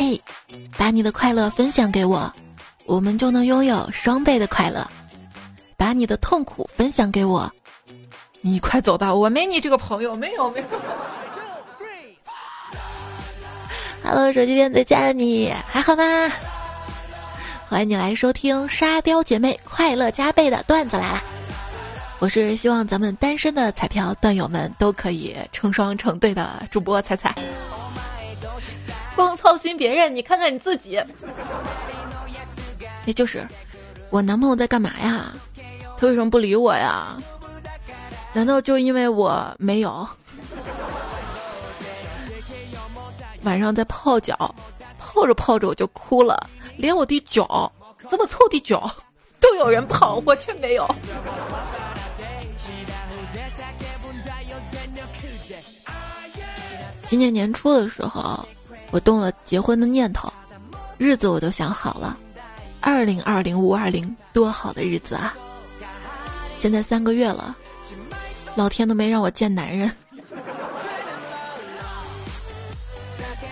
嘿，把你的快乐分享给我，我们就能拥有双倍的快乐。把你的痛苦分享给我，你快走吧，我没你这个朋友，没有没有。Hello，手机边最佳的你还好吗？欢迎你来收听《沙雕姐妹快乐加倍》的段子来啦！我是希望咱们单身的彩票段友们都可以成双成对的主播彩彩。光操心别人，你看看你自己。也就是我男朋友在干嘛呀？他为什么不理我呀？难道就因为我没有？晚上在泡脚，泡着泡着我就哭了，连我的脚这么臭的脚都有人泡，我却没有。今年年初的时候，我动了结婚的念头，日子我都想好了，二零二零五二零，多好的日子啊！现在三个月了，老天都没让我见男人。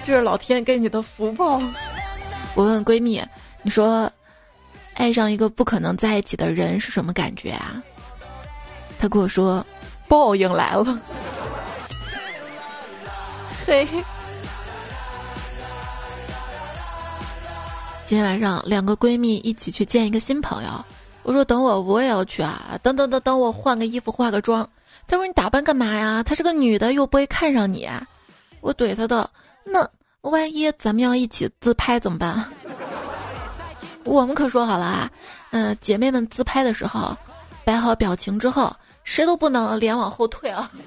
这是老天给你的福报。我问闺蜜：“你说，爱上一个不可能在一起的人是什么感觉啊？”她跟我说：“报应来了。”嘿。今天晚上两个闺蜜一起去见一个新朋友，我说：“等我，我也要去啊！等等等等，我换个衣服，化个妆。”她说：“你打扮干嘛呀？她是个女的，又不会看上你。”我怼她的：“那。”万一咱们要一起自拍怎么办？我们可说好了啊，嗯，姐妹们自拍的时候，摆好表情之后，谁都不能脸往后退啊。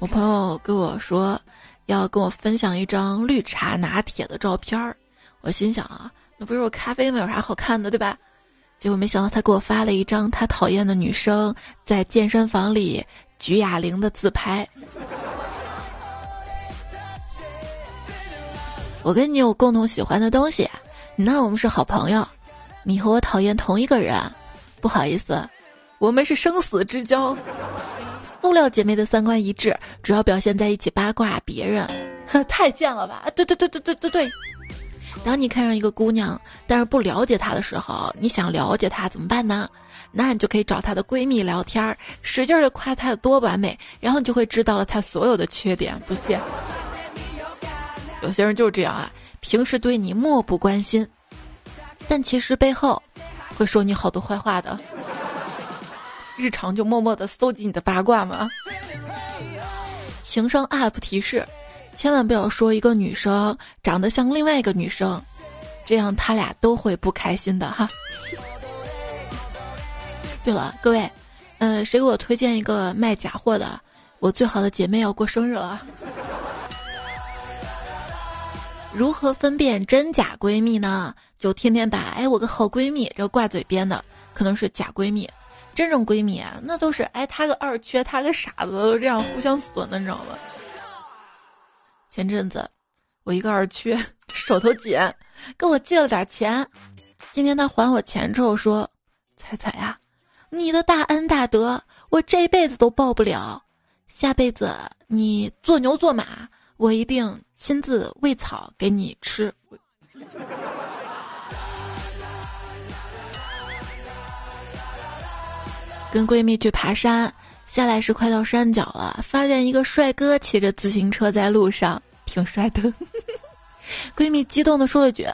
我朋友跟我说，要跟我分享一张绿茶拿铁的照片儿，我心想啊，那不是我咖啡吗？有啥好看的，对吧？结果没想到他给我发了一张他讨厌的女生在健身房里。举哑铃的自拍，我跟你有共同喜欢的东西，那我们是好朋友。你和我讨厌同一个人，不好意思，我们是生死之交。塑料姐妹的三观一致，主要表现在一起八卦别人，太贱了吧？对对对对对对对。当你看上一个姑娘，但是不了解她的时候，你想了解她怎么办呢？那你就可以找她的闺蜜聊天儿，使劲的夸她有多完美，然后你就会知道了她所有的缺点。不信，有些人就是这样啊，平时对你漠不关心，但其实背后会说你好多坏话的。日常就默默的搜集你的八卦吗？情商 UP 提示：千万不要说一个女生长得像另外一个女生，这样他俩都会不开心的哈。对了，各位，嗯，谁给我推荐一个卖假货的？我最好的姐妹要过生日了。如何分辨真假闺蜜呢？就天天把“哎，我个好闺蜜”这挂嘴边的，可能是假闺蜜。真正闺蜜啊，那都是哎，她个二缺，她个傻子，都这样互相损的，你知道吗？前阵子，我一个二缺手头紧，跟我借了点钱。今天他还我钱之后说：“彩彩呀。”你的大恩大德，我这辈子都报不了。下辈子你做牛做马，我一定亲自喂草给你吃。跟闺蜜去爬山，下来时快到山脚了，发现一个帅哥骑着自行车在路上，挺帅的。闺蜜激动的说了句。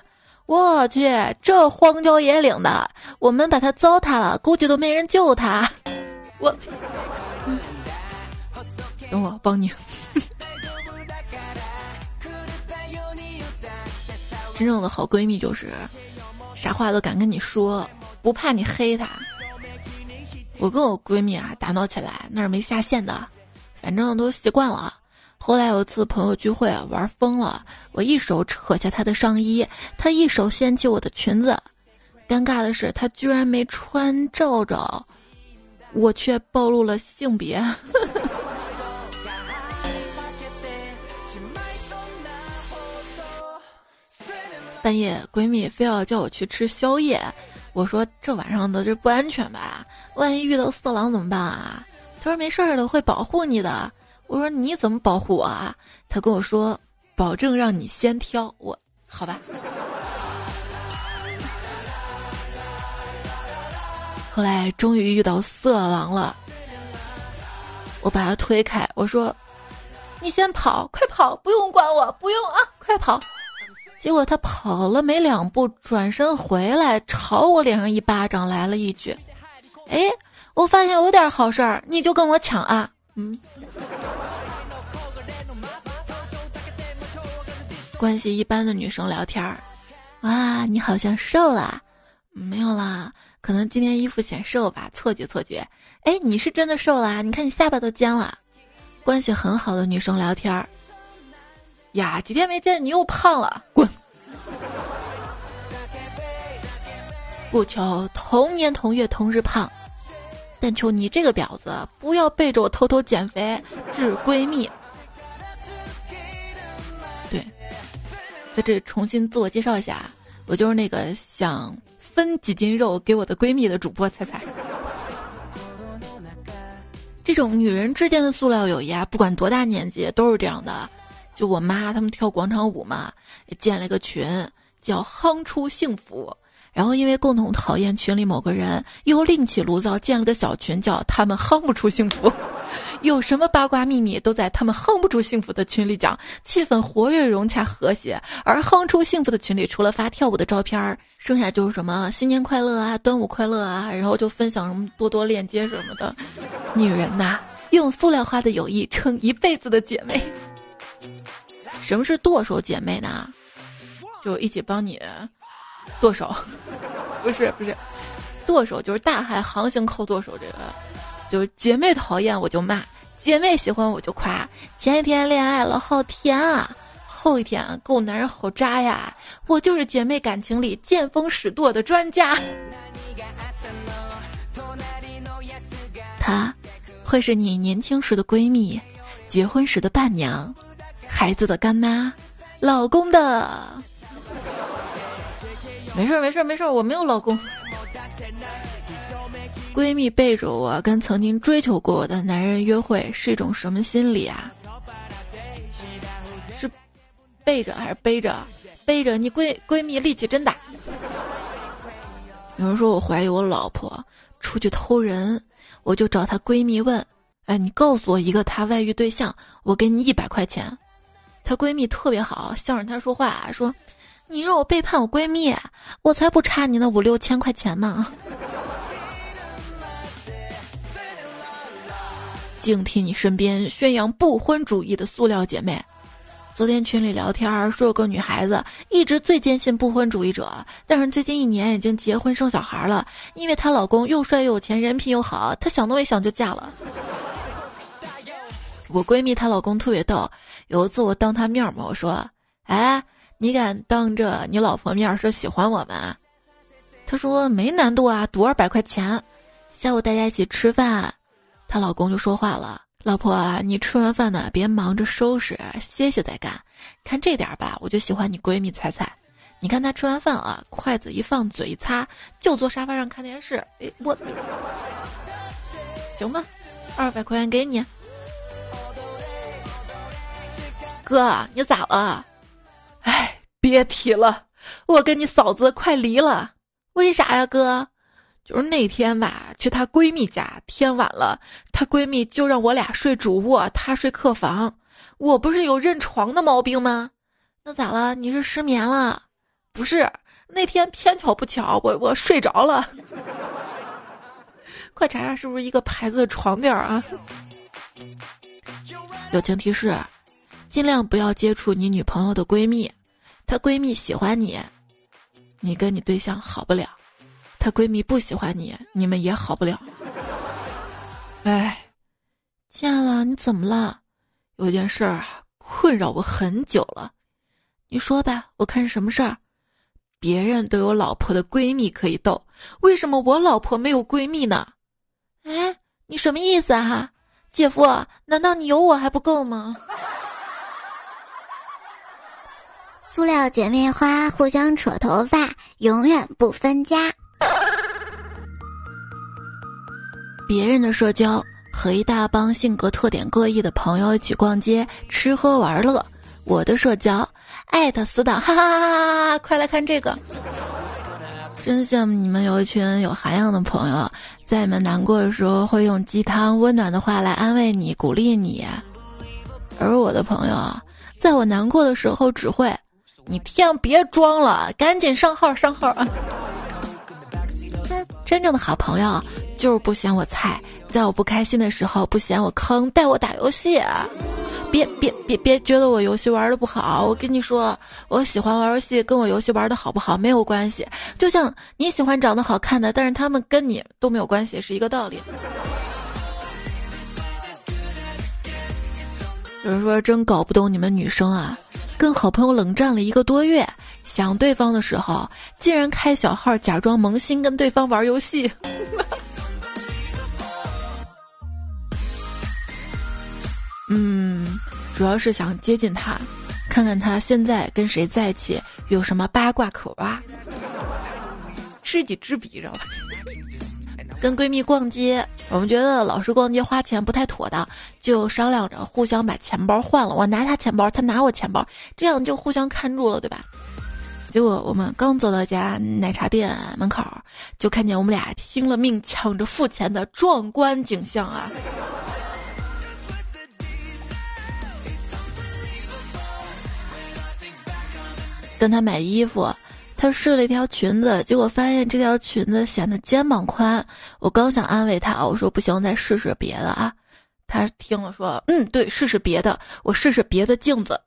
我去，这荒郊野岭的，我们把他糟蹋了，估计都没人救他。我，等我帮你。真正的好闺蜜就是，啥话都敢跟你说，不怕你黑她。我跟我闺蜜啊打闹起来，那儿没下线的，反正都习惯了。后来有一次朋友聚会玩疯了，我一手扯下她的上衣，她一手掀起我的裙子，尴尬的是她居然没穿罩罩，我却暴露了性别。半夜闺蜜非要叫我去吃宵夜，我说这晚上的这不安全吧？万一遇到色狼怎么办啊？他说没事儿的，会保护你的。我说你怎么保护我啊？他跟我说保证让你先挑。我好吧。后来终于遇到色狼了，我把他推开，我说：“你先跑，快跑，不用管我，不用啊，快跑。”结果他跑了没两步，转身回来朝我脸上一巴掌，来了一句：“哎，我发现有点好事儿，你就跟我抢啊。”嗯。关系一般的女生聊天儿，哇，你好像瘦了，没有啦。可能今天衣服显瘦吧，错觉错觉。哎，你是真的瘦了，你看你下巴都尖了。关系很好的女生聊天儿，呀，几天没见你又胖了，滚！不求同年同月同日胖，但求你这个婊子不要背着我偷偷减肥，致闺蜜。对，在这重新自我介绍一下，我就是那个想。分几斤肉给我的闺蜜的主播猜猜，这种女人之间的塑料友谊啊，不管多大年纪都是这样的。就我妈他们跳广场舞嘛，建了一个群，叫“哼出幸福”。然后因为共同讨厌群里某个人，又另起炉灶建了个小群，叫“他们哼不出幸福”。有什么八卦秘密都在他们哼不出幸福的群里讲，气氛活跃融洽和谐。而哼出幸福的群里，除了发跳舞的照片，剩下就是什么新年快乐啊、端午快乐啊，然后就分享什么多多链接什么的。女人呐，用塑料花的友谊撑一辈子的姐妹。什么是剁手姐妹呢？就一起帮你剁手，不是不是，剁手就是大海航行靠剁手这个。就是姐妹讨厌我就骂，姐妹喜欢我就夸。前一天恋爱了，好甜啊；后一天跟我男人好渣呀。我就是姐妹感情里见风使舵的专家。她会是你年轻时的闺蜜，结婚时的伴娘，孩子的干妈，老公的。没事没事没事，我没有老公。闺蜜背着我跟曾经追求过我的男人约会是一种什么心理啊？是背着还是背着？背着你闺闺蜜力气真大。有人说我怀疑我老婆出去偷人，我就找她闺蜜问：“哎，你告诉我一个她外遇对象，我给你一百块钱。”她闺蜜特别好，向着她说话说：“你让我背叛我闺蜜，我才不差你那五六千块钱呢。”警惕你身边宣扬不婚主义的塑料姐妹。昨天群里聊天说，有个女孩子一直最坚信不婚主义者，但是最近一年已经结婚生小孩了，因为她老公又帅又有钱，人品又好，她想都没想就嫁了。我闺蜜她老公特别逗，有一次我当他面嘛，我说：“哎，你敢当着你老婆面说喜欢我们？”她说：“没难度啊，赌二百块钱。”下午大家一起吃饭。她老公就说话了：“老婆啊，你吃完饭呢，别忙着收拾，歇歇再干。看这点吧，我就喜欢你闺蜜彩彩。你看她吃完饭啊，筷子一放，嘴一擦，就坐沙发上看电视。哎，我行吧，二百块钱给你。哥，你咋了？哎，别提了，我跟你嫂子快离了。为啥呀，哥？”就是那天吧，去她闺蜜家，天晚了，她闺蜜就让我俩睡主卧，她睡客房。我不是有认床的毛病吗？那咋了？你是失眠了？不是，那天偏巧不巧，我我睡着了。快查查是不是一个牌子的床垫啊？友情提示：尽量不要接触你女朋友的闺蜜，她闺蜜喜欢你，你跟你对象好不了。她闺蜜不喜欢你，你们也好不了。哎，亲爱的，你怎么了？有件事儿困扰我很久了，你说吧，我看什么事儿。别人都有老婆的闺蜜可以逗，为什么我老婆没有闺蜜呢？哎，你什么意思啊？姐夫，难道你有我还不够吗？塑料姐妹花互相扯头发，永远不分家。别人的社交和一大帮性格特点各异的朋友一起逛街、吃喝玩乐。我的社交艾特死党，哈哈哈哈哈！快来看这个，真羡慕你们有一群有涵养的朋友，在你们难过的时候会用鸡汤温暖的话来安慰你、鼓励你。而我的朋友，在我难过的时候只会，你天别装了，赶紧上号上号啊！真正的好朋友就是不嫌我菜，在我不开心的时候不嫌我坑，带我打游戏。别别别别觉得我游戏玩的不好，我跟你说，我喜欢玩游戏，跟我游戏玩的好不好没有关系。就像你喜欢长得好看的，但是他们跟你都没有关系，是一个道理。有人说真搞不懂你们女生啊，跟好朋友冷战了一个多月，想对方的时候，竟然开小号假装萌新跟对方玩游戏。嗯，主要是想接近他，看看他现在跟谁在一起，有什么八卦可挖。知己知彼，知道吧？跟闺蜜逛街，我们觉得老是逛街花钱不太妥当，就商量着互相把钱包换了，我拿他钱包，他拿我钱包，这样就互相看住了，对吧？结果我们刚走到家奶茶店门口，就看见我们俩拼了命抢着付钱的壮观景象啊！跟他买衣服，他试了一条裙子，结果发现这条裙子显得肩膀宽。我刚想安慰他，我说不行，再试试别的啊。他听了说，嗯，对，试试别的，我试试别的镜子。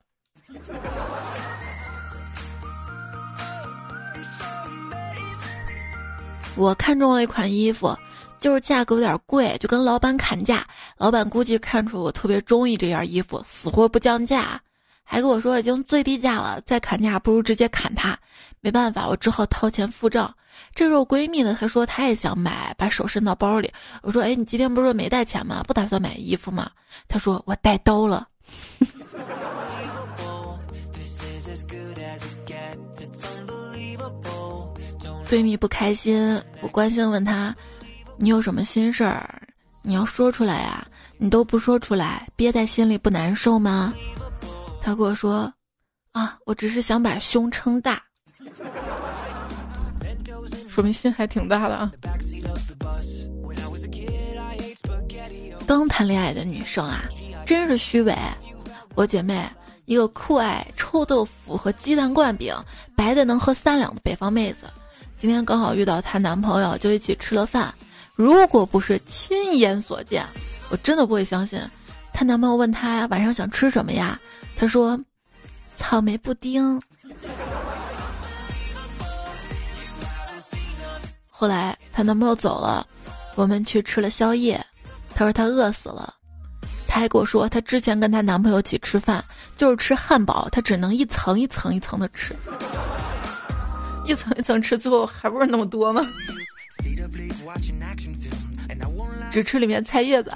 我看中了一款衣服，就是价格有点贵，就跟老板砍价。老板估计看出我特别中意这件衣服，死活不降价。还跟我说已经最低价了，再砍价不如直接砍他。没办法，我只好掏钱付账。这时候闺蜜呢，她说她也想买，把手伸到包里。我说：“哎，你今天不是说没带钱吗？不打算买衣服吗？”她说：“我带刀了。”闺蜜不开心，我关心问她：“你有什么心事儿？你要说出来呀！你都不说出来，憋在心里不难受吗？”他跟我说：“啊，我只是想把胸撑大，说明心还挺大的啊。”刚谈恋爱的女生啊，真是虚伪。我姐妹一个酷爱臭豆腐和鸡蛋灌饼，白的能喝三两的北方妹子，今天刚好遇到她男朋友，就一起吃了饭。如果不是亲眼所见，我真的不会相信。她男朋友问她晚上想吃什么呀？她说：“草莓布丁。”后来她男朋友走了，我们去吃了宵夜。她说她饿死了，她还跟我说她之前跟她男朋友一起吃饭，就是吃汉堡，她只能一层一层一层的吃，一层一层吃，最后还不是那么多吗？只吃里面菜叶子。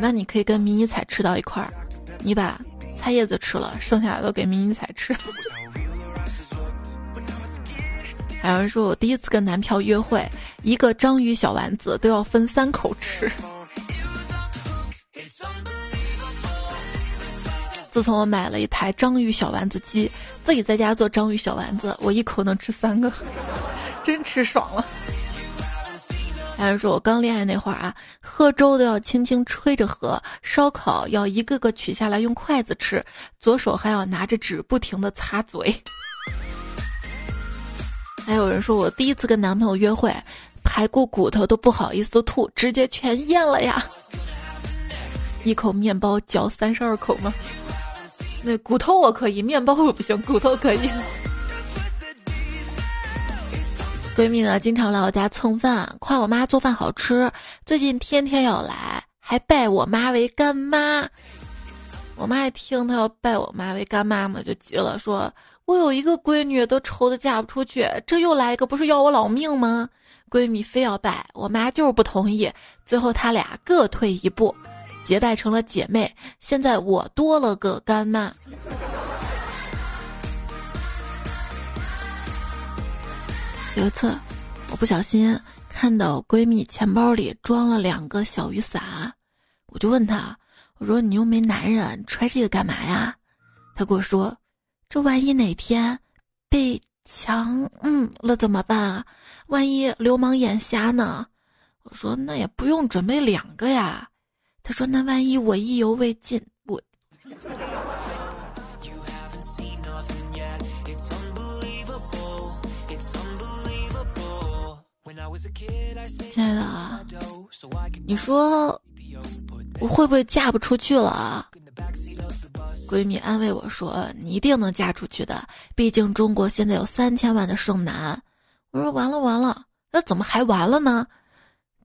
那你可以跟迷你彩吃到一块儿，你把菜叶子吃了，剩下的都给迷你彩吃。还有人说我第一次跟男票约会，一个章鱼小丸子都要分三口吃。自从我买了一台章鱼小丸子机，自己在家做章鱼小丸子，我一口能吃三个，真吃爽了。还是说我刚恋爱那会儿啊，喝粥都要轻轻吹着喝，烧烤要一个个取下来用筷子吃，左手还要拿着纸不停的擦嘴。还有人说我第一次跟男朋友约会，排骨骨头都不好意思吐，直接全咽了呀。一口面包嚼三十二口吗？那骨头我可以，面包我不行，骨头可以。闺蜜呢，经常来我家蹭饭，夸我妈做饭好吃。最近天天要来，还拜我妈为干妈。我妈一听她要拜我妈为干妈嘛，就急了，说：“我有一个闺女都愁得嫁不出去，这又来一个，不是要我老命吗？”闺蜜非要拜，我妈就是不同意。最后他俩各退一步，结拜成了姐妹。现在我多了个干妈。有一次，我不小心看到闺蜜钱包里装了两个小雨伞，我就问她：“我说你又没男人，揣这个干嘛呀？”她跟我说：“这万一哪天被强嗯了怎么办啊？万一流氓眼瞎呢？”我说：“那也不用准备两个呀。”她说：“那万一我意犹未尽，我。”亲爱的啊，你说我会不会嫁不出去了啊？闺蜜安慰我说：“你一定能嫁出去的，毕竟中国现在有三千万的剩男。”我说：“完了完了，那怎么还完了呢？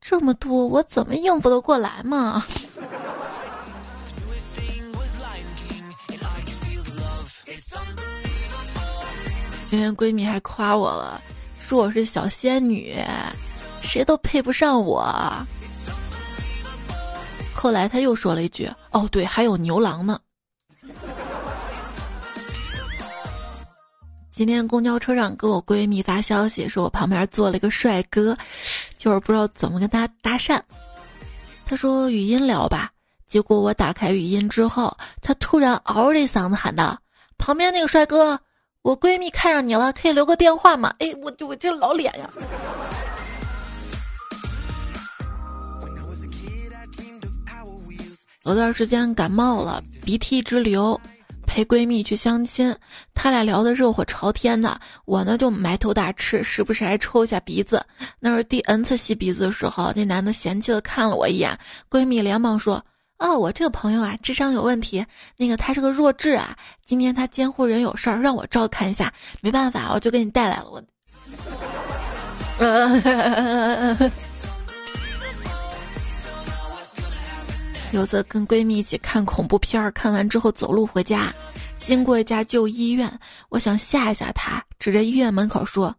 这么多，我怎么应付得过来嘛？”今天闺蜜还夸我了。说我是小仙女，谁都配不上我。后来他又说了一句：“哦，对，还有牛郎呢。”今天公交车上给我闺蜜发消息，说我旁边坐了一个帅哥，就是不知道怎么跟他搭讪。他说语音聊吧，结果我打开语音之后，他突然嗷的一嗓子喊道：“旁边那个帅哥。”我闺蜜看上你了，可以留个电话吗？哎，我就我这老脸呀！有段时间感冒了，鼻涕直流，陪闺蜜去相亲，他俩聊得热火朝天的，我呢就埋头大吃，时不时还抽一下鼻子。那是第 n 次吸鼻子的时候，那男的嫌弃的看了我一眼，闺蜜连忙说。哦，我这个朋友啊，智商有问题。那个他是个弱智啊。今天他监护人有事儿，让我照看一下。没办法，我就给你带来了。我，有次跟闺蜜一起看恐怖片儿，看完之后走路回家，经过一家旧医院，我想吓一吓她，指着医院门口说：“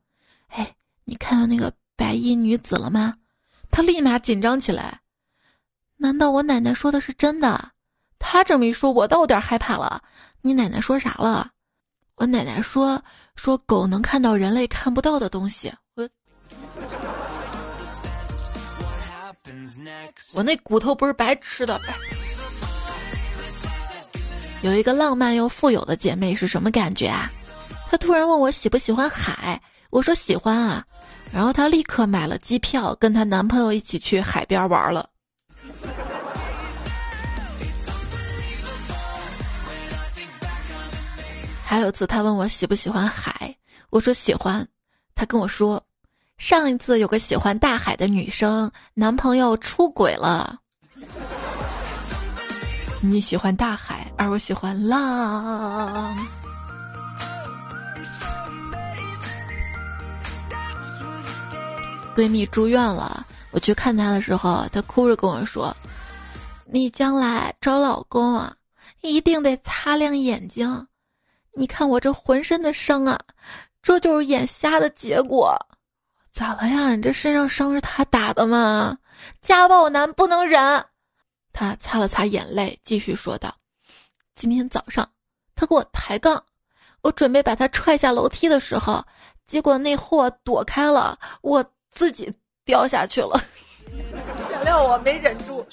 哎，你看到那个白衣女子了吗？”她立马紧张起来。难道我奶奶说的是真的？她这么一说，我倒有点害怕了。你奶奶说啥了？我奶奶说说狗能看到人类看不到的东西。我我那骨头不是白吃的。有一个浪漫又富有的姐妹是什么感觉啊？她突然问我喜不喜欢海，我说喜欢啊。然后她立刻买了机票，跟她男朋友一起去海边玩了。还有次，他问我喜不喜欢海，我说喜欢。他跟我说，上一次有个喜欢大海的女生，男朋友出轨了。你喜欢大海，而我喜欢浪。闺蜜住院了，我去看她的时候，她哭着跟我说：“你将来找老公啊，一定得擦亮眼睛。”你看我这浑身的伤啊，这就是眼瞎的结果。咋了呀？你这身上伤是他打的吗？家暴男不能忍。他擦了擦眼泪，继续说道：“今天早上他给我抬杠，我准备把他踹下楼梯的时候，结果那货躲开了，我自己掉下去了。原谅我没忍住。”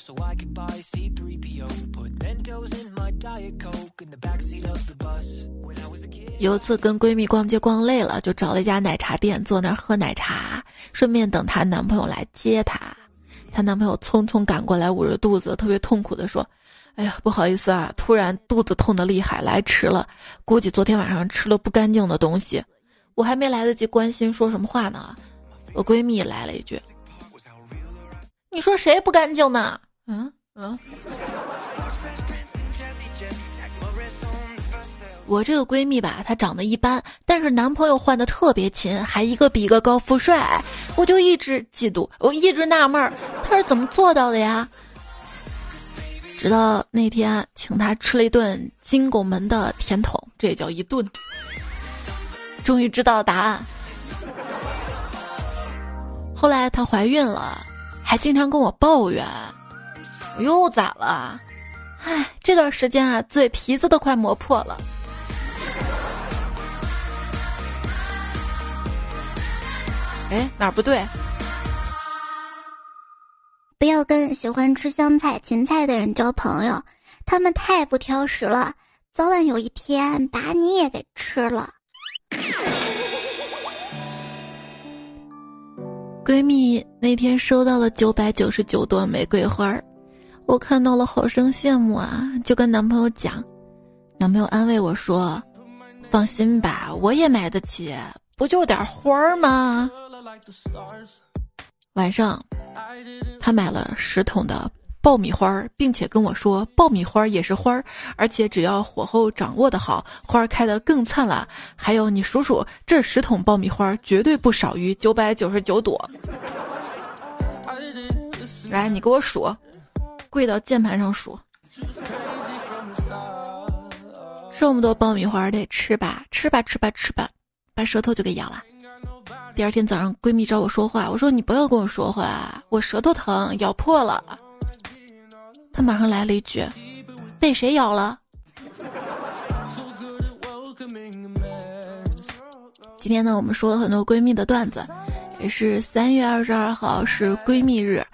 有一次跟闺蜜逛街逛累了，就找了一家奶茶店坐那儿喝奶茶，顺便等她男朋友来接她。她男朋友匆匆赶过来，捂着肚子，特别痛苦的说：“哎呀，不好意思啊，突然肚子痛的厉害，来迟了，估计昨天晚上吃了不干净的东西。”我还没来得及关心说什么话呢，我闺蜜来了一句：“你说谁不干净呢？”嗯嗯。我这个闺蜜吧，她长得一般，但是男朋友换的特别勤，还一个比一个高富帅，我就一直嫉妒，我一直纳闷儿，她是怎么做到的呀？直到那天请她吃了一顿金拱门的甜筒，这也叫一顿，终于知道答案。后来她怀孕了，还经常跟我抱怨，又咋了？唉，这段时间啊，嘴皮子都快磨破了。哎，哪儿不对？不要跟喜欢吃香菜、芹菜的人交朋友，他们太不挑食了，早晚有一天把你也给吃了。闺蜜那天收到了九百九十九朵玫瑰花，我看到了好生羡慕啊，就跟男朋友讲，男朋友安慰我说：“放心吧，我也买得起，不就点花儿吗？”晚上，他买了十桶的爆米花，并且跟我说，爆米花也是花儿，而且只要火候掌握的好，花儿开得更灿烂。还有，你数数，这十桶爆米花绝对不少于九百九十九朵。来，你给我数，跪到键盘上数。这么多爆米花得吃吧，吃吧，吃吧，吃吧，把舌头就给咬了。第二天早上，闺蜜找我说话，我说你不要跟我说话，我舌头疼，咬破了。她马上来了一句：“被谁咬了？”今天呢，我们说了很多闺蜜的段子，也是三月二十二号是闺蜜日，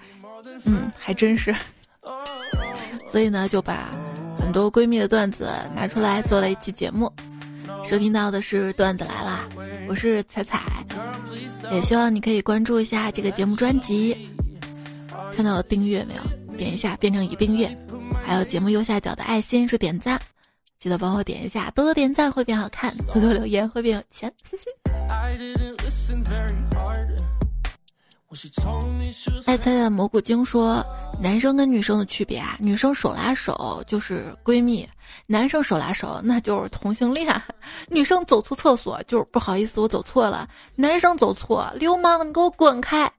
嗯，还真是。所以呢，就把很多闺蜜的段子拿出来做了一期节目。收听到的是段子来啦，我是彩彩。也希望你可以关注一下这个节目专辑，看到订阅没有？点一下变成已订阅，还有节目右下角的爱心是点赞，记得帮我点一下，多多点赞会变好看，多多留言会变有钱。爱猜的蘑菇精说，男生跟女生的区别啊，女生手拉手就是闺蜜，男生手拉手那就是同性恋。女生走错厕所就是不好意思，我走错了。男生走错，流氓，你给我滚开。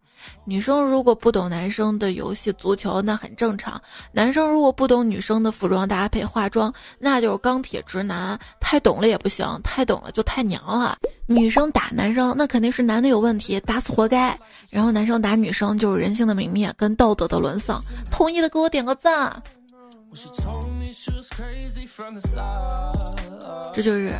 女生如果不懂男生的游戏足球，那很正常；男生如果不懂女生的服装搭配化妆，那就是钢铁直男。太懂了也不行，太懂了就太娘了。女生打男生，那肯定是男的有问题，打死活该。然后男生打女生，就是人性的泯灭跟道德的沦丧。同意的给我点个赞。这就是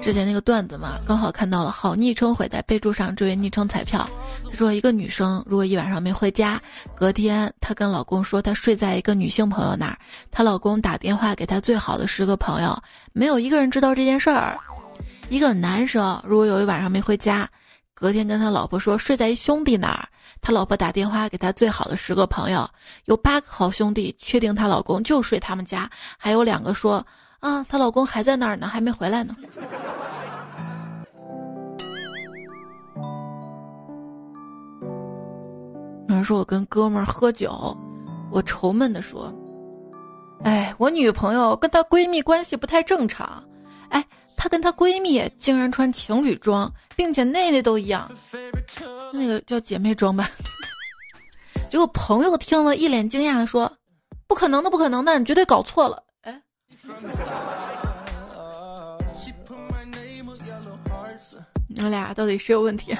之前那个段子嘛，刚好看到了。好昵称会在备注上，这位昵称彩票。他说，一个女生如果一晚上没回家，隔天她跟老公说她睡在一个女性朋友那儿，她老公打电话给她最好的十个朋友，没有一个人知道这件事儿。一个男生如果有一晚上没回家，隔天跟他老婆说睡在一兄弟那儿，他老婆打电话给他最好的十个朋友，有八个好兄弟确定她老公就睡他们家，还有两个说。啊，她老公还在那儿呢，还没回来呢。有人说我跟哥们儿喝酒，我愁闷的说：“哎，我女朋友跟她闺蜜关系不太正常，哎，她跟她闺蜜竟然穿情侣装，并且内内都一样，那个叫姐妹装吧。”结果朋友听了一脸惊讶的说：“不可能的，不可能的，你绝对搞错了。”你们俩到底谁有问题？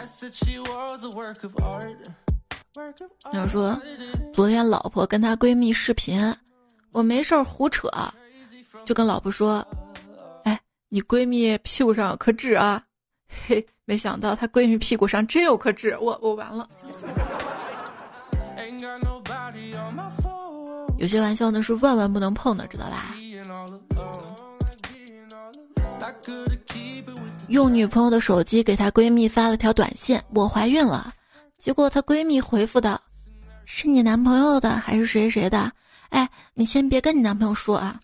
要说昨天老婆跟她闺蜜视频，我没事儿胡扯，就跟老婆说：“，你闺蜜屁股上有颗痣啊！”嘿，没想到她闺蜜屁股上真有颗痣，我我完了。有些玩笑呢是万万不能碰的，知道吧？用女朋友的手机给她闺蜜发了条短信：“我怀孕了。”结果她闺蜜回复的：“是你男朋友的还是谁谁的？哎，你先别跟你男朋友说啊。”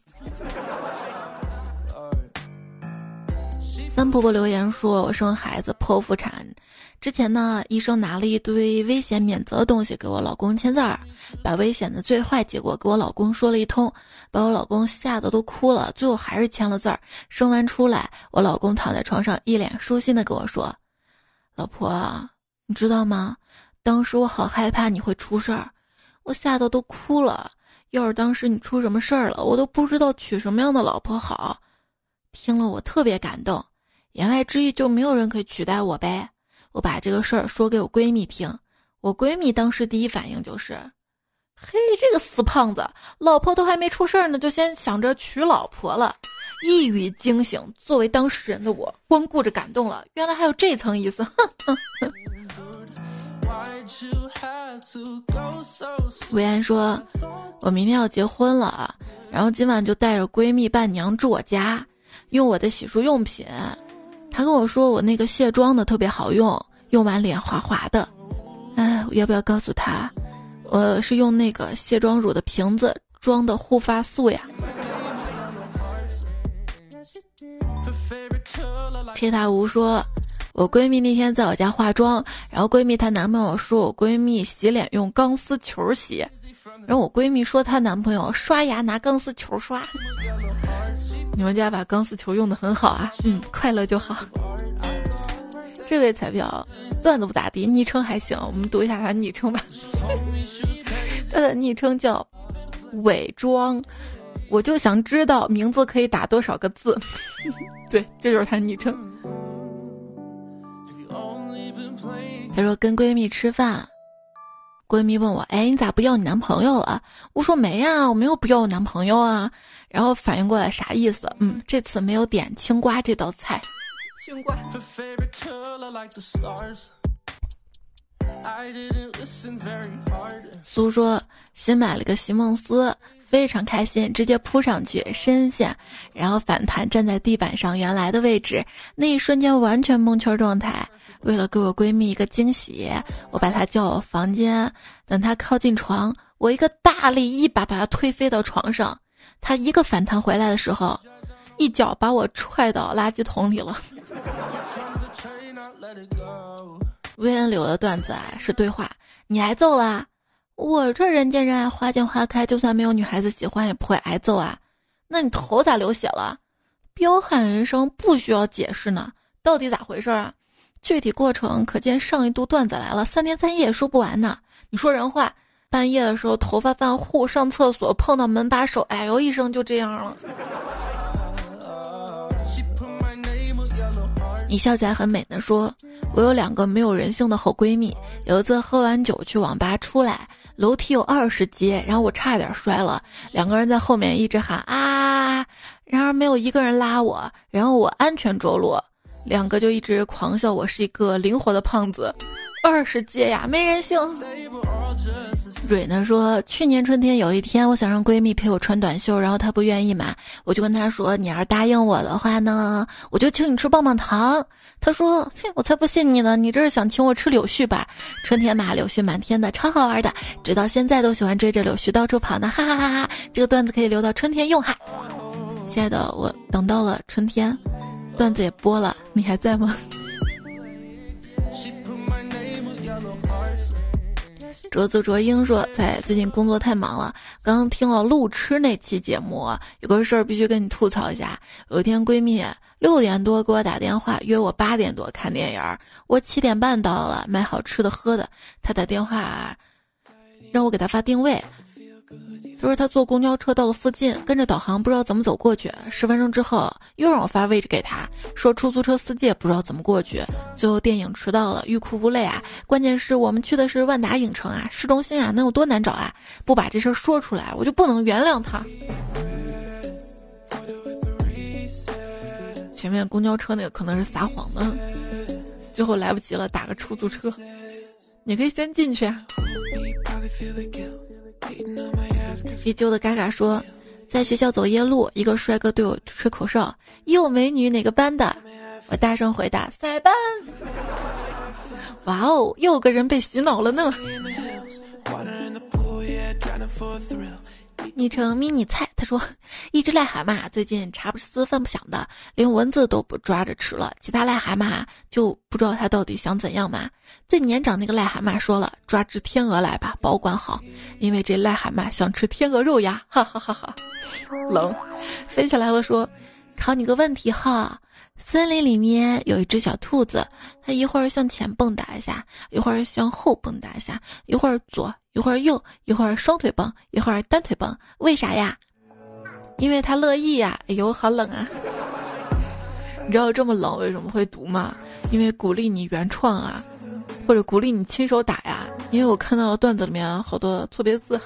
三婆婆留言说：“我生孩子剖腹产。”之前呢，医生拿了一堆危险免责的东西给我老公签字儿，把危险的最坏结果给我老公说了一通，把我老公吓得都哭了，最后还是签了字儿。生完出来，我老公躺在床上，一脸舒心的跟我说：“老婆，你知道吗？当时我好害怕你会出事儿，我吓得都哭了。要是当时你出什么事儿了，我都不知道娶什么样的老婆好。”听了我特别感动，言外之意就没有人可以取代我呗。我把这个事儿说给我闺蜜听，我闺蜜当时第一反应就是：“嘿，这个死胖子，老婆都还没出事儿呢，就先想着娶老婆了。”一语惊醒，作为当事人的我，光顾着感动了，原来还有这层意思。维安说：“我明天要结婚了啊，然后今晚就带着闺蜜伴娘住我家，用我的洗漱用品。她跟我说我那个卸妆的特别好用，用完脸滑滑的。哎，要不要告诉她，我是用那个卸妆乳的瓶子装的护发素呀？”铁塔无说。我闺蜜那天在我家化妆，然后闺蜜她男朋友说我闺蜜洗脸用钢丝球洗，然后我闺蜜说她男朋友刷牙拿钢丝球刷。你们家把钢丝球用的很好啊，嗯，快乐就好。这位彩票段子不咋地，昵称还行，我们读一下他昵称吧。他的昵称叫伪装，我就想知道名字可以打多少个字。对，这就是他昵称。她说跟闺蜜吃饭，闺蜜问我：“哎，你咋不要你男朋友了？”我说：“没呀，我没有不要我男朋友啊。”然后反应过来啥意思？嗯，这次没有点青瓜这道菜。青瓜。苏说新买了个席梦思。非常开心，直接扑上去深陷，然后反弹站在地板上原来的位置，那一瞬间完全蒙圈状态。为了给我闺蜜一个惊喜，我把她叫我房间，等她靠近床，我一个大力一把把她推飞到床上。他一个反弹回来的时候，一脚把我踹到垃圾桶里了。薇恩留的段子啊是对话，你挨揍了。我这人见人爱，花见花开，就算没有女孩子喜欢，也不会挨揍啊。那你头咋流血了？彪悍人生不需要解释呢，到底咋回事啊？具体过程可见上一度段子来了，三天三夜说不完呢。你说人话，半夜的时候头发犯糊，上厕所碰到门把手，哎呦一声就这样了。你笑起来很美的说，我有两个没有人性的好闺蜜，有一次喝完酒去网吧出来。楼梯有二十阶，然后我差点摔了，两个人在后面一直喊啊，然而没有一个人拉我，然后我安全着陆，两个就一直狂笑我是一个灵活的胖子。二十阶呀，没人性。蕊呢说，去年春天有一天，我想让闺蜜陪我穿短袖，然后她不愿意嘛，我就跟她说，你要是答应我的话呢，我就请你吃棒棒糖。她说，哼，我才不信你呢，你这是想请我吃柳絮吧？春天嘛，柳絮满天的，超好玩的，直到现在都喜欢追着柳絮到处跑呢，哈哈哈哈！这个段子可以留到春天用哈。亲爱的，我等到了春天，段子也播了，你还在吗？卓子卓英说：“在最近工作太忙了，刚刚听了路痴那期节目，有个事儿必须跟你吐槽一下。有一天闺蜜六点多给我打电话，约我八点多看电影，我七点半到了，买好吃的喝的，她打电话让我给她发定位。”就是他坐公交车到了附近，跟着导航不知道怎么走过去。十分钟之后又让我发位置给他，说出租车司机也不知道怎么过去。最后电影迟到了，欲哭无泪啊！关键是我们去的是万达影城啊，市中心啊，能有多难找啊？不把这事儿说出来，我就不能原谅他。前面公交车那个可能是撒谎的，最后来不及了，打个出租车。你可以先进去啊。依旧的嘎嘎说，在学校走夜路，一个帅哥对我吹口哨：“哟，美女，哪个班的？”我大声回答：“塞班。”哇哦，又个人被洗脑了呢。昵称迷你菜，他说，一只癞蛤蟆最近茶不思饭不想的，连蚊子都不抓着吃了。其他癞蛤蟆就不知道他到底想怎样嘛。最年长那个癞蛤蟆说了，抓只天鹅来吧，保管好，因为这癞蛤蟆想吃天鹅肉呀，哈哈哈哈。冷，飞起来了说，考你个问题哈。森林里面有一只小兔子，它一会儿向前蹦跶一下，一会儿向后蹦跶一下，一会儿左，一会儿右，一会儿双腿蹦，一会儿单腿蹦。为啥呀？因为它乐意呀。哎呦，好冷啊！你知道这么冷为什么会读吗？因为鼓励你原创啊，或者鼓励你亲手打呀。因为我看到段子里面好多错别字。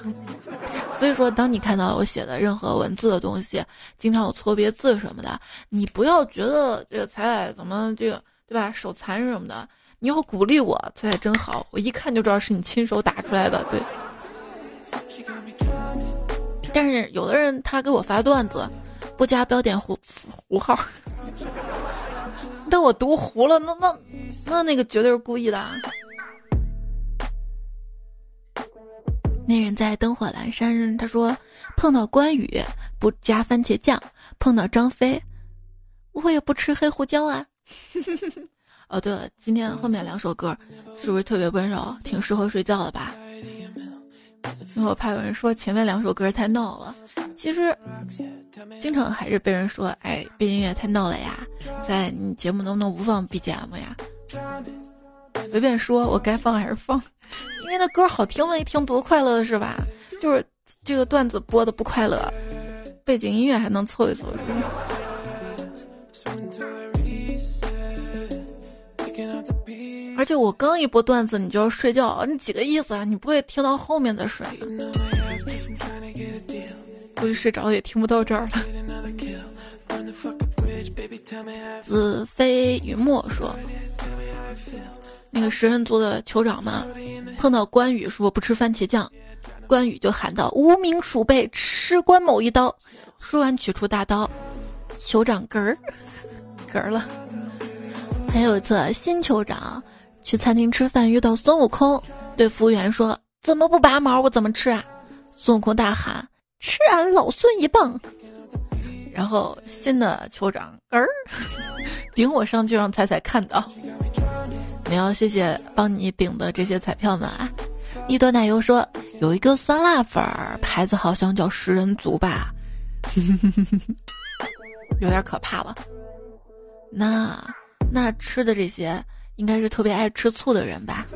所以说，当你看到我写的任何文字的东西，经常有错别字什么的，你不要觉得这个彩彩怎么这个对吧？手残什么的，你要鼓励我，才真好。我一看就知道是你亲手打出来的，对。但是有的人他给我发段子，不加标点符符号，但我读糊了，那那那那个绝对是故意的。那人在灯火阑珊，他说碰到关羽不加番茄酱，碰到张飞，我也不吃黑胡椒啊。哦，对了，今天后面两首歌是不是特别温柔，挺适合睡觉的吧？因为我怕有人说前面两首歌太闹了。其实，经常还是被人说，哎，背景音乐太闹了呀，在你节目能不能不放 BGM 呀？随便说，我该放还是放，因为那歌好听嘛，一听多快乐是吧？就是这个段子播的不快乐，背景音乐还能凑一凑。而且我刚一播段子，你就要睡觉，你几个意思啊？你不会听到后面再睡？估计睡着也听不到这儿了。子非雨墨说：“那食人族的酋长嘛，碰到关羽说不吃番茄酱，关羽就喊道：‘无名鼠辈，吃关某一刀。’说完取出大刀，酋长嗝儿嗝儿了。还有一次，新酋长。”去餐厅吃饭，遇到孙悟空，对服务员说：“怎么不拔毛？我怎么吃啊？”孙悟空大喊：“吃俺老孙一棒！”然后新的酋长嗝儿 顶我上去，让彩彩看到。你要谢谢帮你顶的这些彩票们啊！一朵奶油说：“有一个酸辣粉儿，牌子好像叫食人族吧？” 有点可怕了。那那吃的这些。应该是特别爱吃醋的人吧？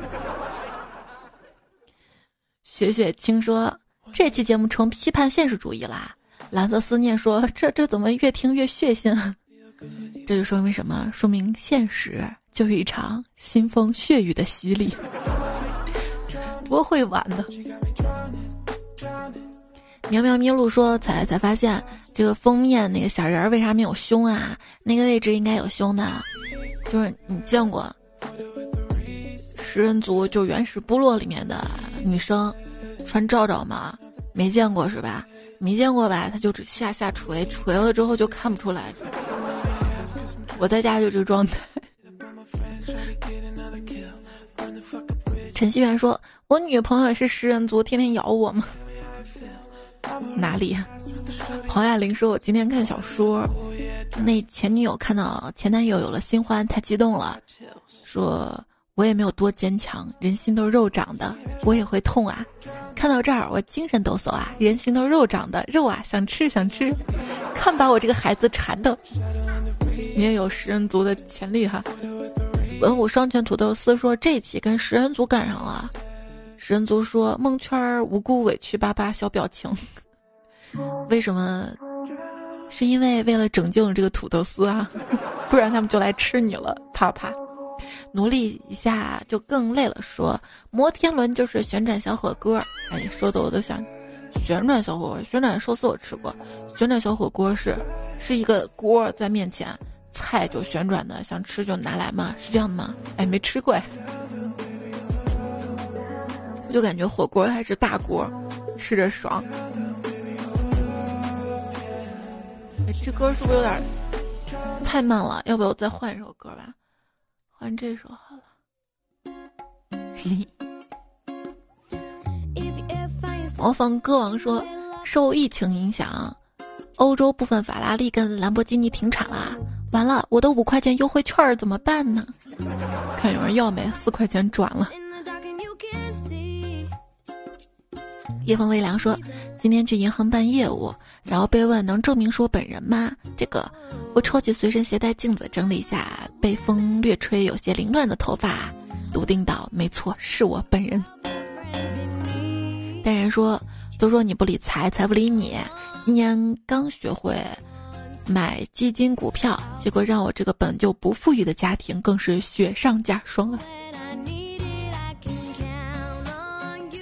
雪雪青说：“这期节目成批判现实主义啦。”蓝色思念说：“这这怎么越听越血腥？”这就说明什么？说明现实就是一场腥风血雨的洗礼，不会晚的。喵喵咪路说：“才才发现这个封面那个小人儿为啥没有胸啊？那个位置应该有胸的，就是你见过。”食人族就原始部落里面的女生，穿罩罩吗？没见过是吧？没见过吧？他就只下下垂，垂了之后就看不出来。我在家就这个状态。陈希元说：“我女朋友也是食人族，天天咬我吗？” 哪里？黄亚玲说：“我今天看小说，那前女友看到前男友有了新欢，太激动了。”说我也没有多坚强，人心都肉长的，我也会痛啊！看到这儿我精神抖擞啊，人心都肉长的，肉啊想吃想吃，看把我这个孩子馋的。你也有食人族的潜力哈！文武双全土豆丝说这期跟食人族赶上了，食人族说蒙圈无辜委屈巴巴小表情，为什么？是因为为了拯救这个土豆丝啊，不然他们就来吃你了，怕不怕？努力一下就更累了。说摩天轮就是旋转小火锅，哎，说的我都想。旋转小火锅，旋转寿司我吃过，旋转小火锅是是一个锅在面前，菜就旋转的，想吃就拿来嘛？是这样的吗？哎，没吃过哎。就感觉火锅还是大锅，吃着爽。这歌是不是有点太慢了？要不要再换一首歌吧？换这首好了。模仿歌王说，受疫情影响，欧洲部分法拉利跟兰博基尼停产啦。完了，我的五块钱优惠券怎么办呢？看有人要没？四块钱转了。夜风微凉说，今天去银行办业务，然后被问能证明是我本人吗？这个。我抽起随身携带镜子，整理一下被风略吹有些凌乱的头发，笃定道：“没错，是我本人。”但人说：“都说你不理财，财不理你。今年刚学会买基金股票，结果让我这个本就不富裕的家庭更是雪上加霜啊！”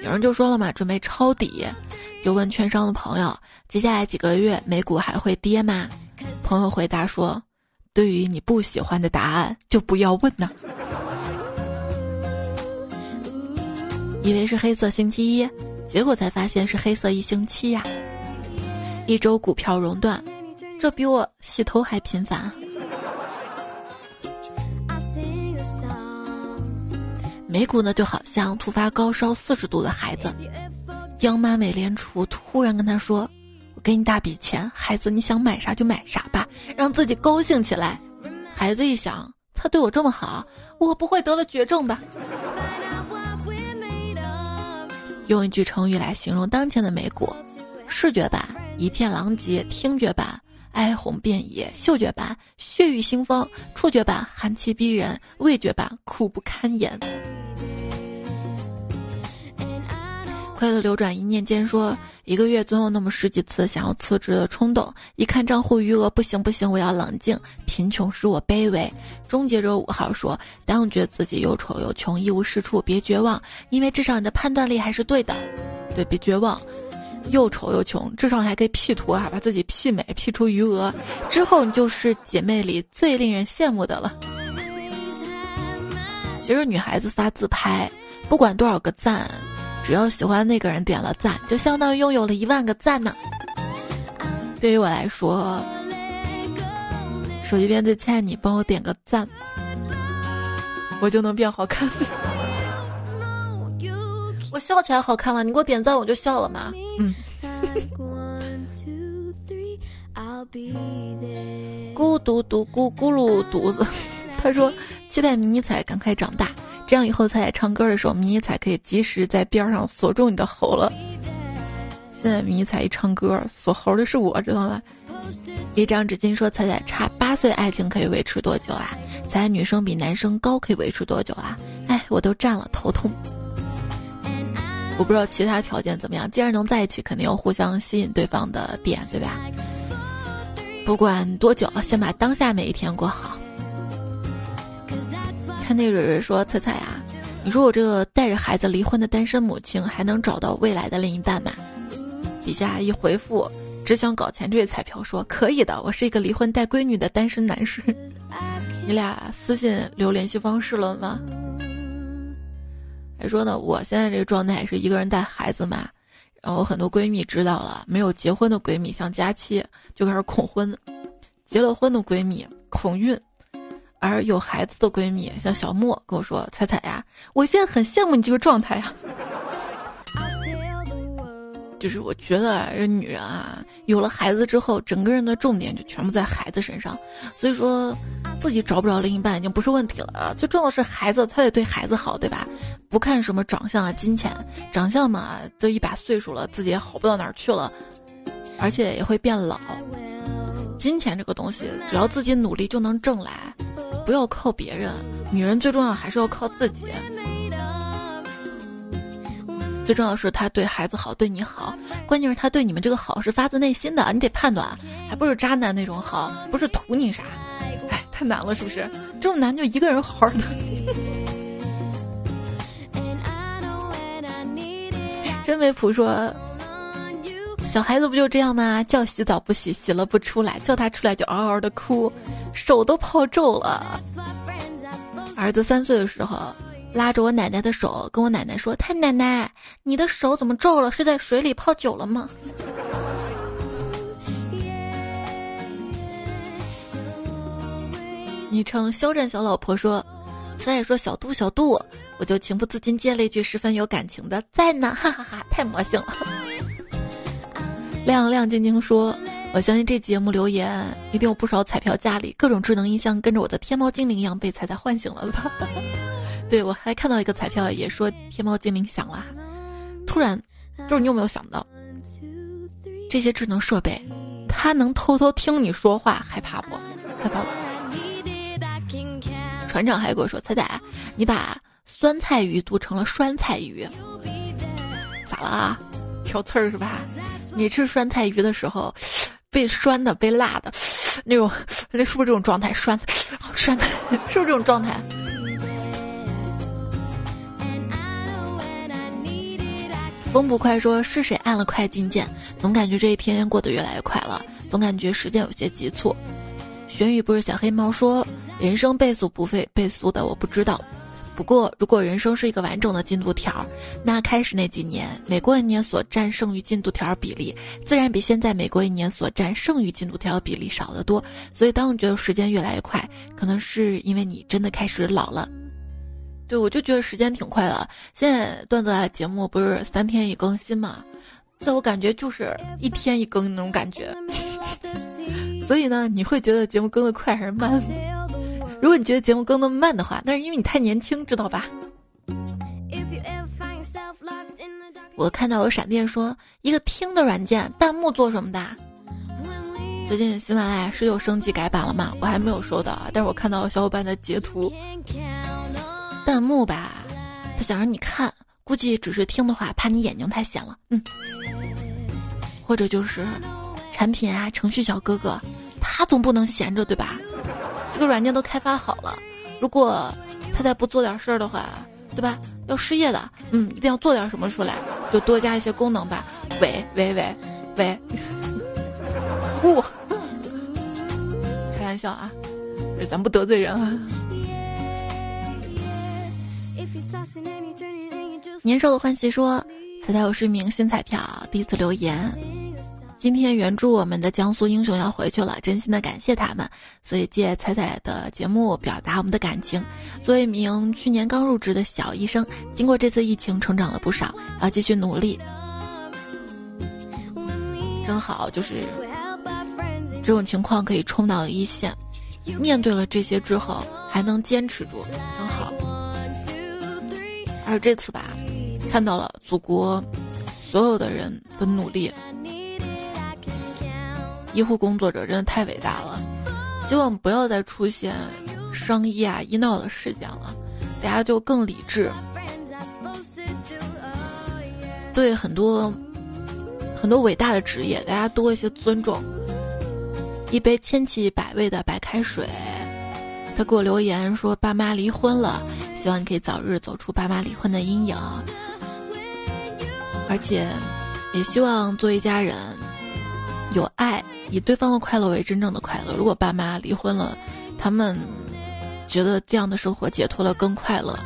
有人就说了嘛，准备抄底，就问券商的朋友：“接下来几个月美股还会跌吗？”朋友回答说：“对于你不喜欢的答案，就不要问呢。”以为是黑色星期一，结果才发现是黑色一星期呀。一周股票熔断，这比我洗头还频繁。美股呢，就好像突发高烧四十度的孩子，央妈美联储突然跟他说：“我给你大笔钱，孩子你想买啥就买啥吧，让自己高兴起来。”孩子一想，他对我这么好，我不会得了绝症吧？用一句成语来形容当前的美股：视觉版一片狼藉，听觉版哀鸿遍野，嗅觉版血雨腥风，触觉版寒气逼人，味觉版苦不堪言。快乐流转，一念间说，一个月总有那么十几次想要辞职的冲动。一看账户余额，不行不行，我要冷静。贫穷使我卑微。终结者五号说，当觉得自己又丑又穷，一无是处，别绝望，因为至少你的判断力还是对的。对，别绝望。又丑又穷，至少还可以 P 图啊，把自己 P 美，P 出余额，之后你就是姐妹里最令人羡慕的了。其实女孩子发自拍，不管多少个赞。只要喜欢那个人点了赞，就相当于拥有了一万个赞呢。对于我来说，手机边最亲爱你，帮我点个赞，我就能变好看。我笑起来好看吗？你给我点赞，我就笑了吗？嗯。咕嘟嘟咕咕噜犊子，他说期待迷彩赶快长大。这样以后彩彩唱歌的时候，迷你彩可以及时在边上锁住你的喉了。现在迷你彩一唱歌，锁喉的是我，知道吗？一张纸巾说：“彩彩差八岁的爱情可以维持多久啊？彩彩女生比男生高可以维持多久啊？哎，我都占了，头痛。我不知道其他条件怎么样，既然能在一起，肯定要互相吸引对方的点，对吧？不管多久，先把当下每一天过好。”看那蕊蕊说：“彩彩啊，你说我这个带着孩子离婚的单身母亲，还能找到未来的另一半吗？”底下一回复，只想搞钱这位彩票说：“可以的，我是一个离婚带闺女的单身男士。你俩私信留联系方式了吗？”还说呢，我现在这个状态是一个人带孩子嘛，然后很多闺蜜知道了，没有结婚的闺蜜像佳期就开始恐婚，结了婚的闺蜜恐孕。而有孩子的闺蜜，像小莫跟我说：“彩彩呀，我现在很羡慕你这个状态呀。”就是我觉得这女人啊，有了孩子之后，整个人的重点就全部在孩子身上，所以说自己找不着另一半已经不是问题了。最重要的是孩子，他得对孩子好，对吧？不看什么长相啊、金钱，长相嘛，都一把岁数了，自己也好不到哪儿去了，而且也会变老。金钱这个东西，只要自己努力就能挣来。不要靠别人，女人最重要还是要靠自己。最重要的是他对孩子好，对你好，关键是他对你们这个好是发自内心的，你得判断，还不是渣男那种好，不是图你啥。哎，太难了，是不是？这么难就一个人好好的。真没谱说，小孩子不就这样吗？叫洗澡不洗，洗了不出来，叫他出来就嗷嗷的哭。手都泡皱了。儿子三岁的时候，拉着我奶奶的手，跟我奶奶说：“太奶奶，你的手怎么皱了？是在水里泡久了吗？”昵称肖战小老婆说：“再说小度小度，我就情不自禁接了一句十分有感情的在呢，哈哈哈，太魔性了。”亮亮晶晶说。我相信这节目留言一定有不少彩票家里各种智能音箱跟着我的天猫精灵一样被彩彩唤醒了吧？对我还看到一个彩票也说天猫精灵响了，突然就是你有没有想到，这些智能设备它能偷偷听你说话，害怕不？害怕不？船长还跟我说彩彩，你把酸菜鱼读成了酸菜鱼，咋了啊？挑刺儿是吧？你吃酸菜鱼的时候。被酸的，被辣的，那种，那是不是这种状态？酸，酸，是不是这种状态？风不快说是谁按了快进键？总感觉这一天过得越来越快了，总感觉时间有些急促。玄宇不是小黑猫说，人生倍速不费倍速的，我不知道。不过，如果人生是一个完整的进度条，那开始那几年，每过一年所占剩余进度条比例，自然比现在每过一年所占剩余进度条比例少得多。所以，当你觉得时间越来越快，可能是因为你真的开始老了。对，我就觉得时间挺快的。现在段子来节目不是三天一更新嘛，在我感觉就是一天一更那种感觉。所以呢，你会觉得节目更的快还是慢？如果你觉得节目更的慢的话，那是因为你太年轻，知道吧？我看到有闪电说一个听的软件，弹幕做什么的？最近喜马拉雅是有升级改版了吗？我还没有收到，但是我看到小伙伴的截图。弹幕吧，他想让你看，估计只是听的话，怕你眼睛太闲了。嗯，或者就是产品啊，程序小哥哥，他总不能闲着对吧？这个软件都开发好了，如果他再不做点事儿的话，对吧？要失业的，嗯，一定要做点什么出来，就多加一些功能吧。喂喂喂喂，不，开玩笑啊，咱不得罪人啊。年少的欢喜说：“彩彩，我是一名新彩票，第一次留言。”今天援助我们的江苏英雄要回去了，真心的感谢他们，所以借彩彩的节目表达我们的感情。作为一名去年刚入职的小医生，经过这次疫情成长了不少，要继续努力。真好，就是这种情况可以冲到一线，面对了这些之后还能坚持住，真好。而这次吧，看到了祖国所有的人的努力。医护工作者真的太伟大了，希望不要再出现伤医啊医闹的事件了，大家就更理智，对很多很多伟大的职业，大家多一些尊重。一杯千奇百味的白开水，他给我留言说爸妈离婚了，希望你可以早日走出爸妈离婚的阴影，而且也希望做一家人。有爱，以对方的快乐为真正的快乐。如果爸妈离婚了，他们觉得这样的生活解脱了更快乐，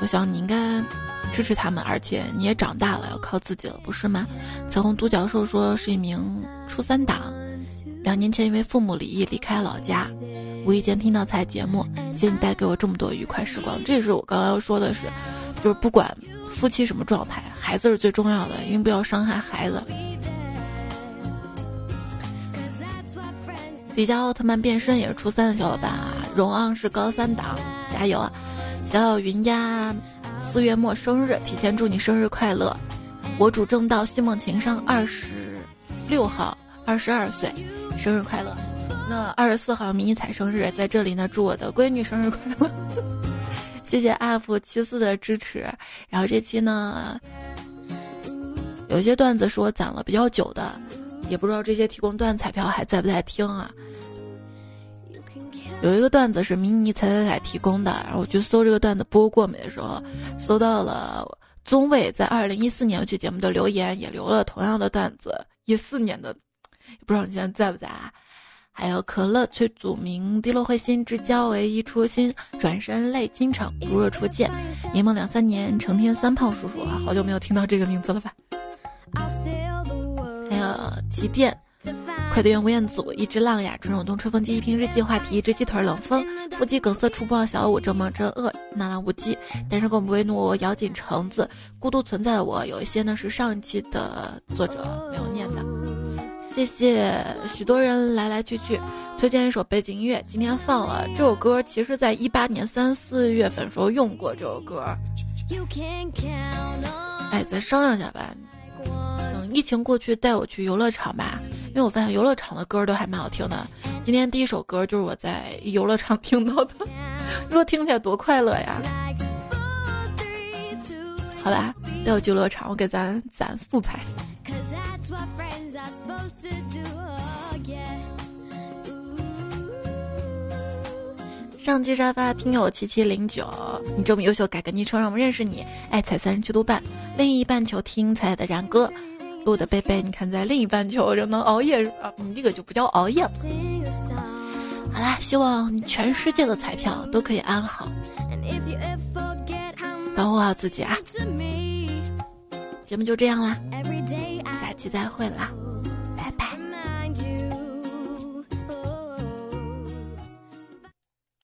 我想你应该支持他们。而且你也长大了，要靠自己了，不是吗？彩虹独角兽说是一名初三党，两年前因为父母离异离开老家，无意间听到彩节目，谢谢你带给我这么多愉快时光。这也是我刚刚要说的是，就是不管夫妻什么状态，孩子是最重要的，因为不要伤害孩子。迪迦奥特曼变身也是初三的小伙伴啊，荣昂是高三党，加油啊！小小云呀四月末生日，提前祝你生日快乐！我主正道西梦情商二十六号二十二岁，生日快乐！那二十四号迷彩生日，在这里呢，祝我的闺女生日快乐！谢谢 F 七四的支持。然后这期呢，有些段子是我攒了比较久的。也不知道这些提供段彩票还在不在听啊？有一个段子是迷你彩彩彩提供的，然后我去搜这个段子播过没的时候，搜到了宗卫在二零一四年有期节目的留言，也留了同样的段子，一四年的，不知道你现在在不在啊？还有可乐崔祖明低落灰心之交唯一初心转身泪倾城如若初见柠檬两三年成天三胖叔叔啊，好久没有听到这个名字了吧？还有奇电，快递员吴彦祖，一只浪呀，纯手动吹风机，一瓶日记，话题，一只鸡腿，冷风，腹肌梗塞，触碰小五，这么真饿，纳兰无忌，单身狗不为奴，咬紧橙子，孤独存在的我，有一些呢是上一期的作者没有念的，谢谢许多人来来去去，推荐一首背景音乐，今天放了这首歌，其实在一八年三四月份时候用过这首歌，哎，咱商量一下吧。疫情过去，带我去游乐场吧，因为我发现游乐场的歌都还蛮好听的。今天第一首歌就是我在游乐场听到的，你说听起来多快乐呀！好吧，带我去游乐场，我给咱攒素材。上期沙发听友七七零九，你这么优秀，改个昵称让我们认识你。爱踩三十七度半，另一半球听彩的然哥。录的贝贝，你看在另一半球就能熬夜啊！你这个就不叫熬夜了。好啦，希望全世界的彩票都可以安好，保护好自己啊！节目就这样啦，下期再会啦，拜拜。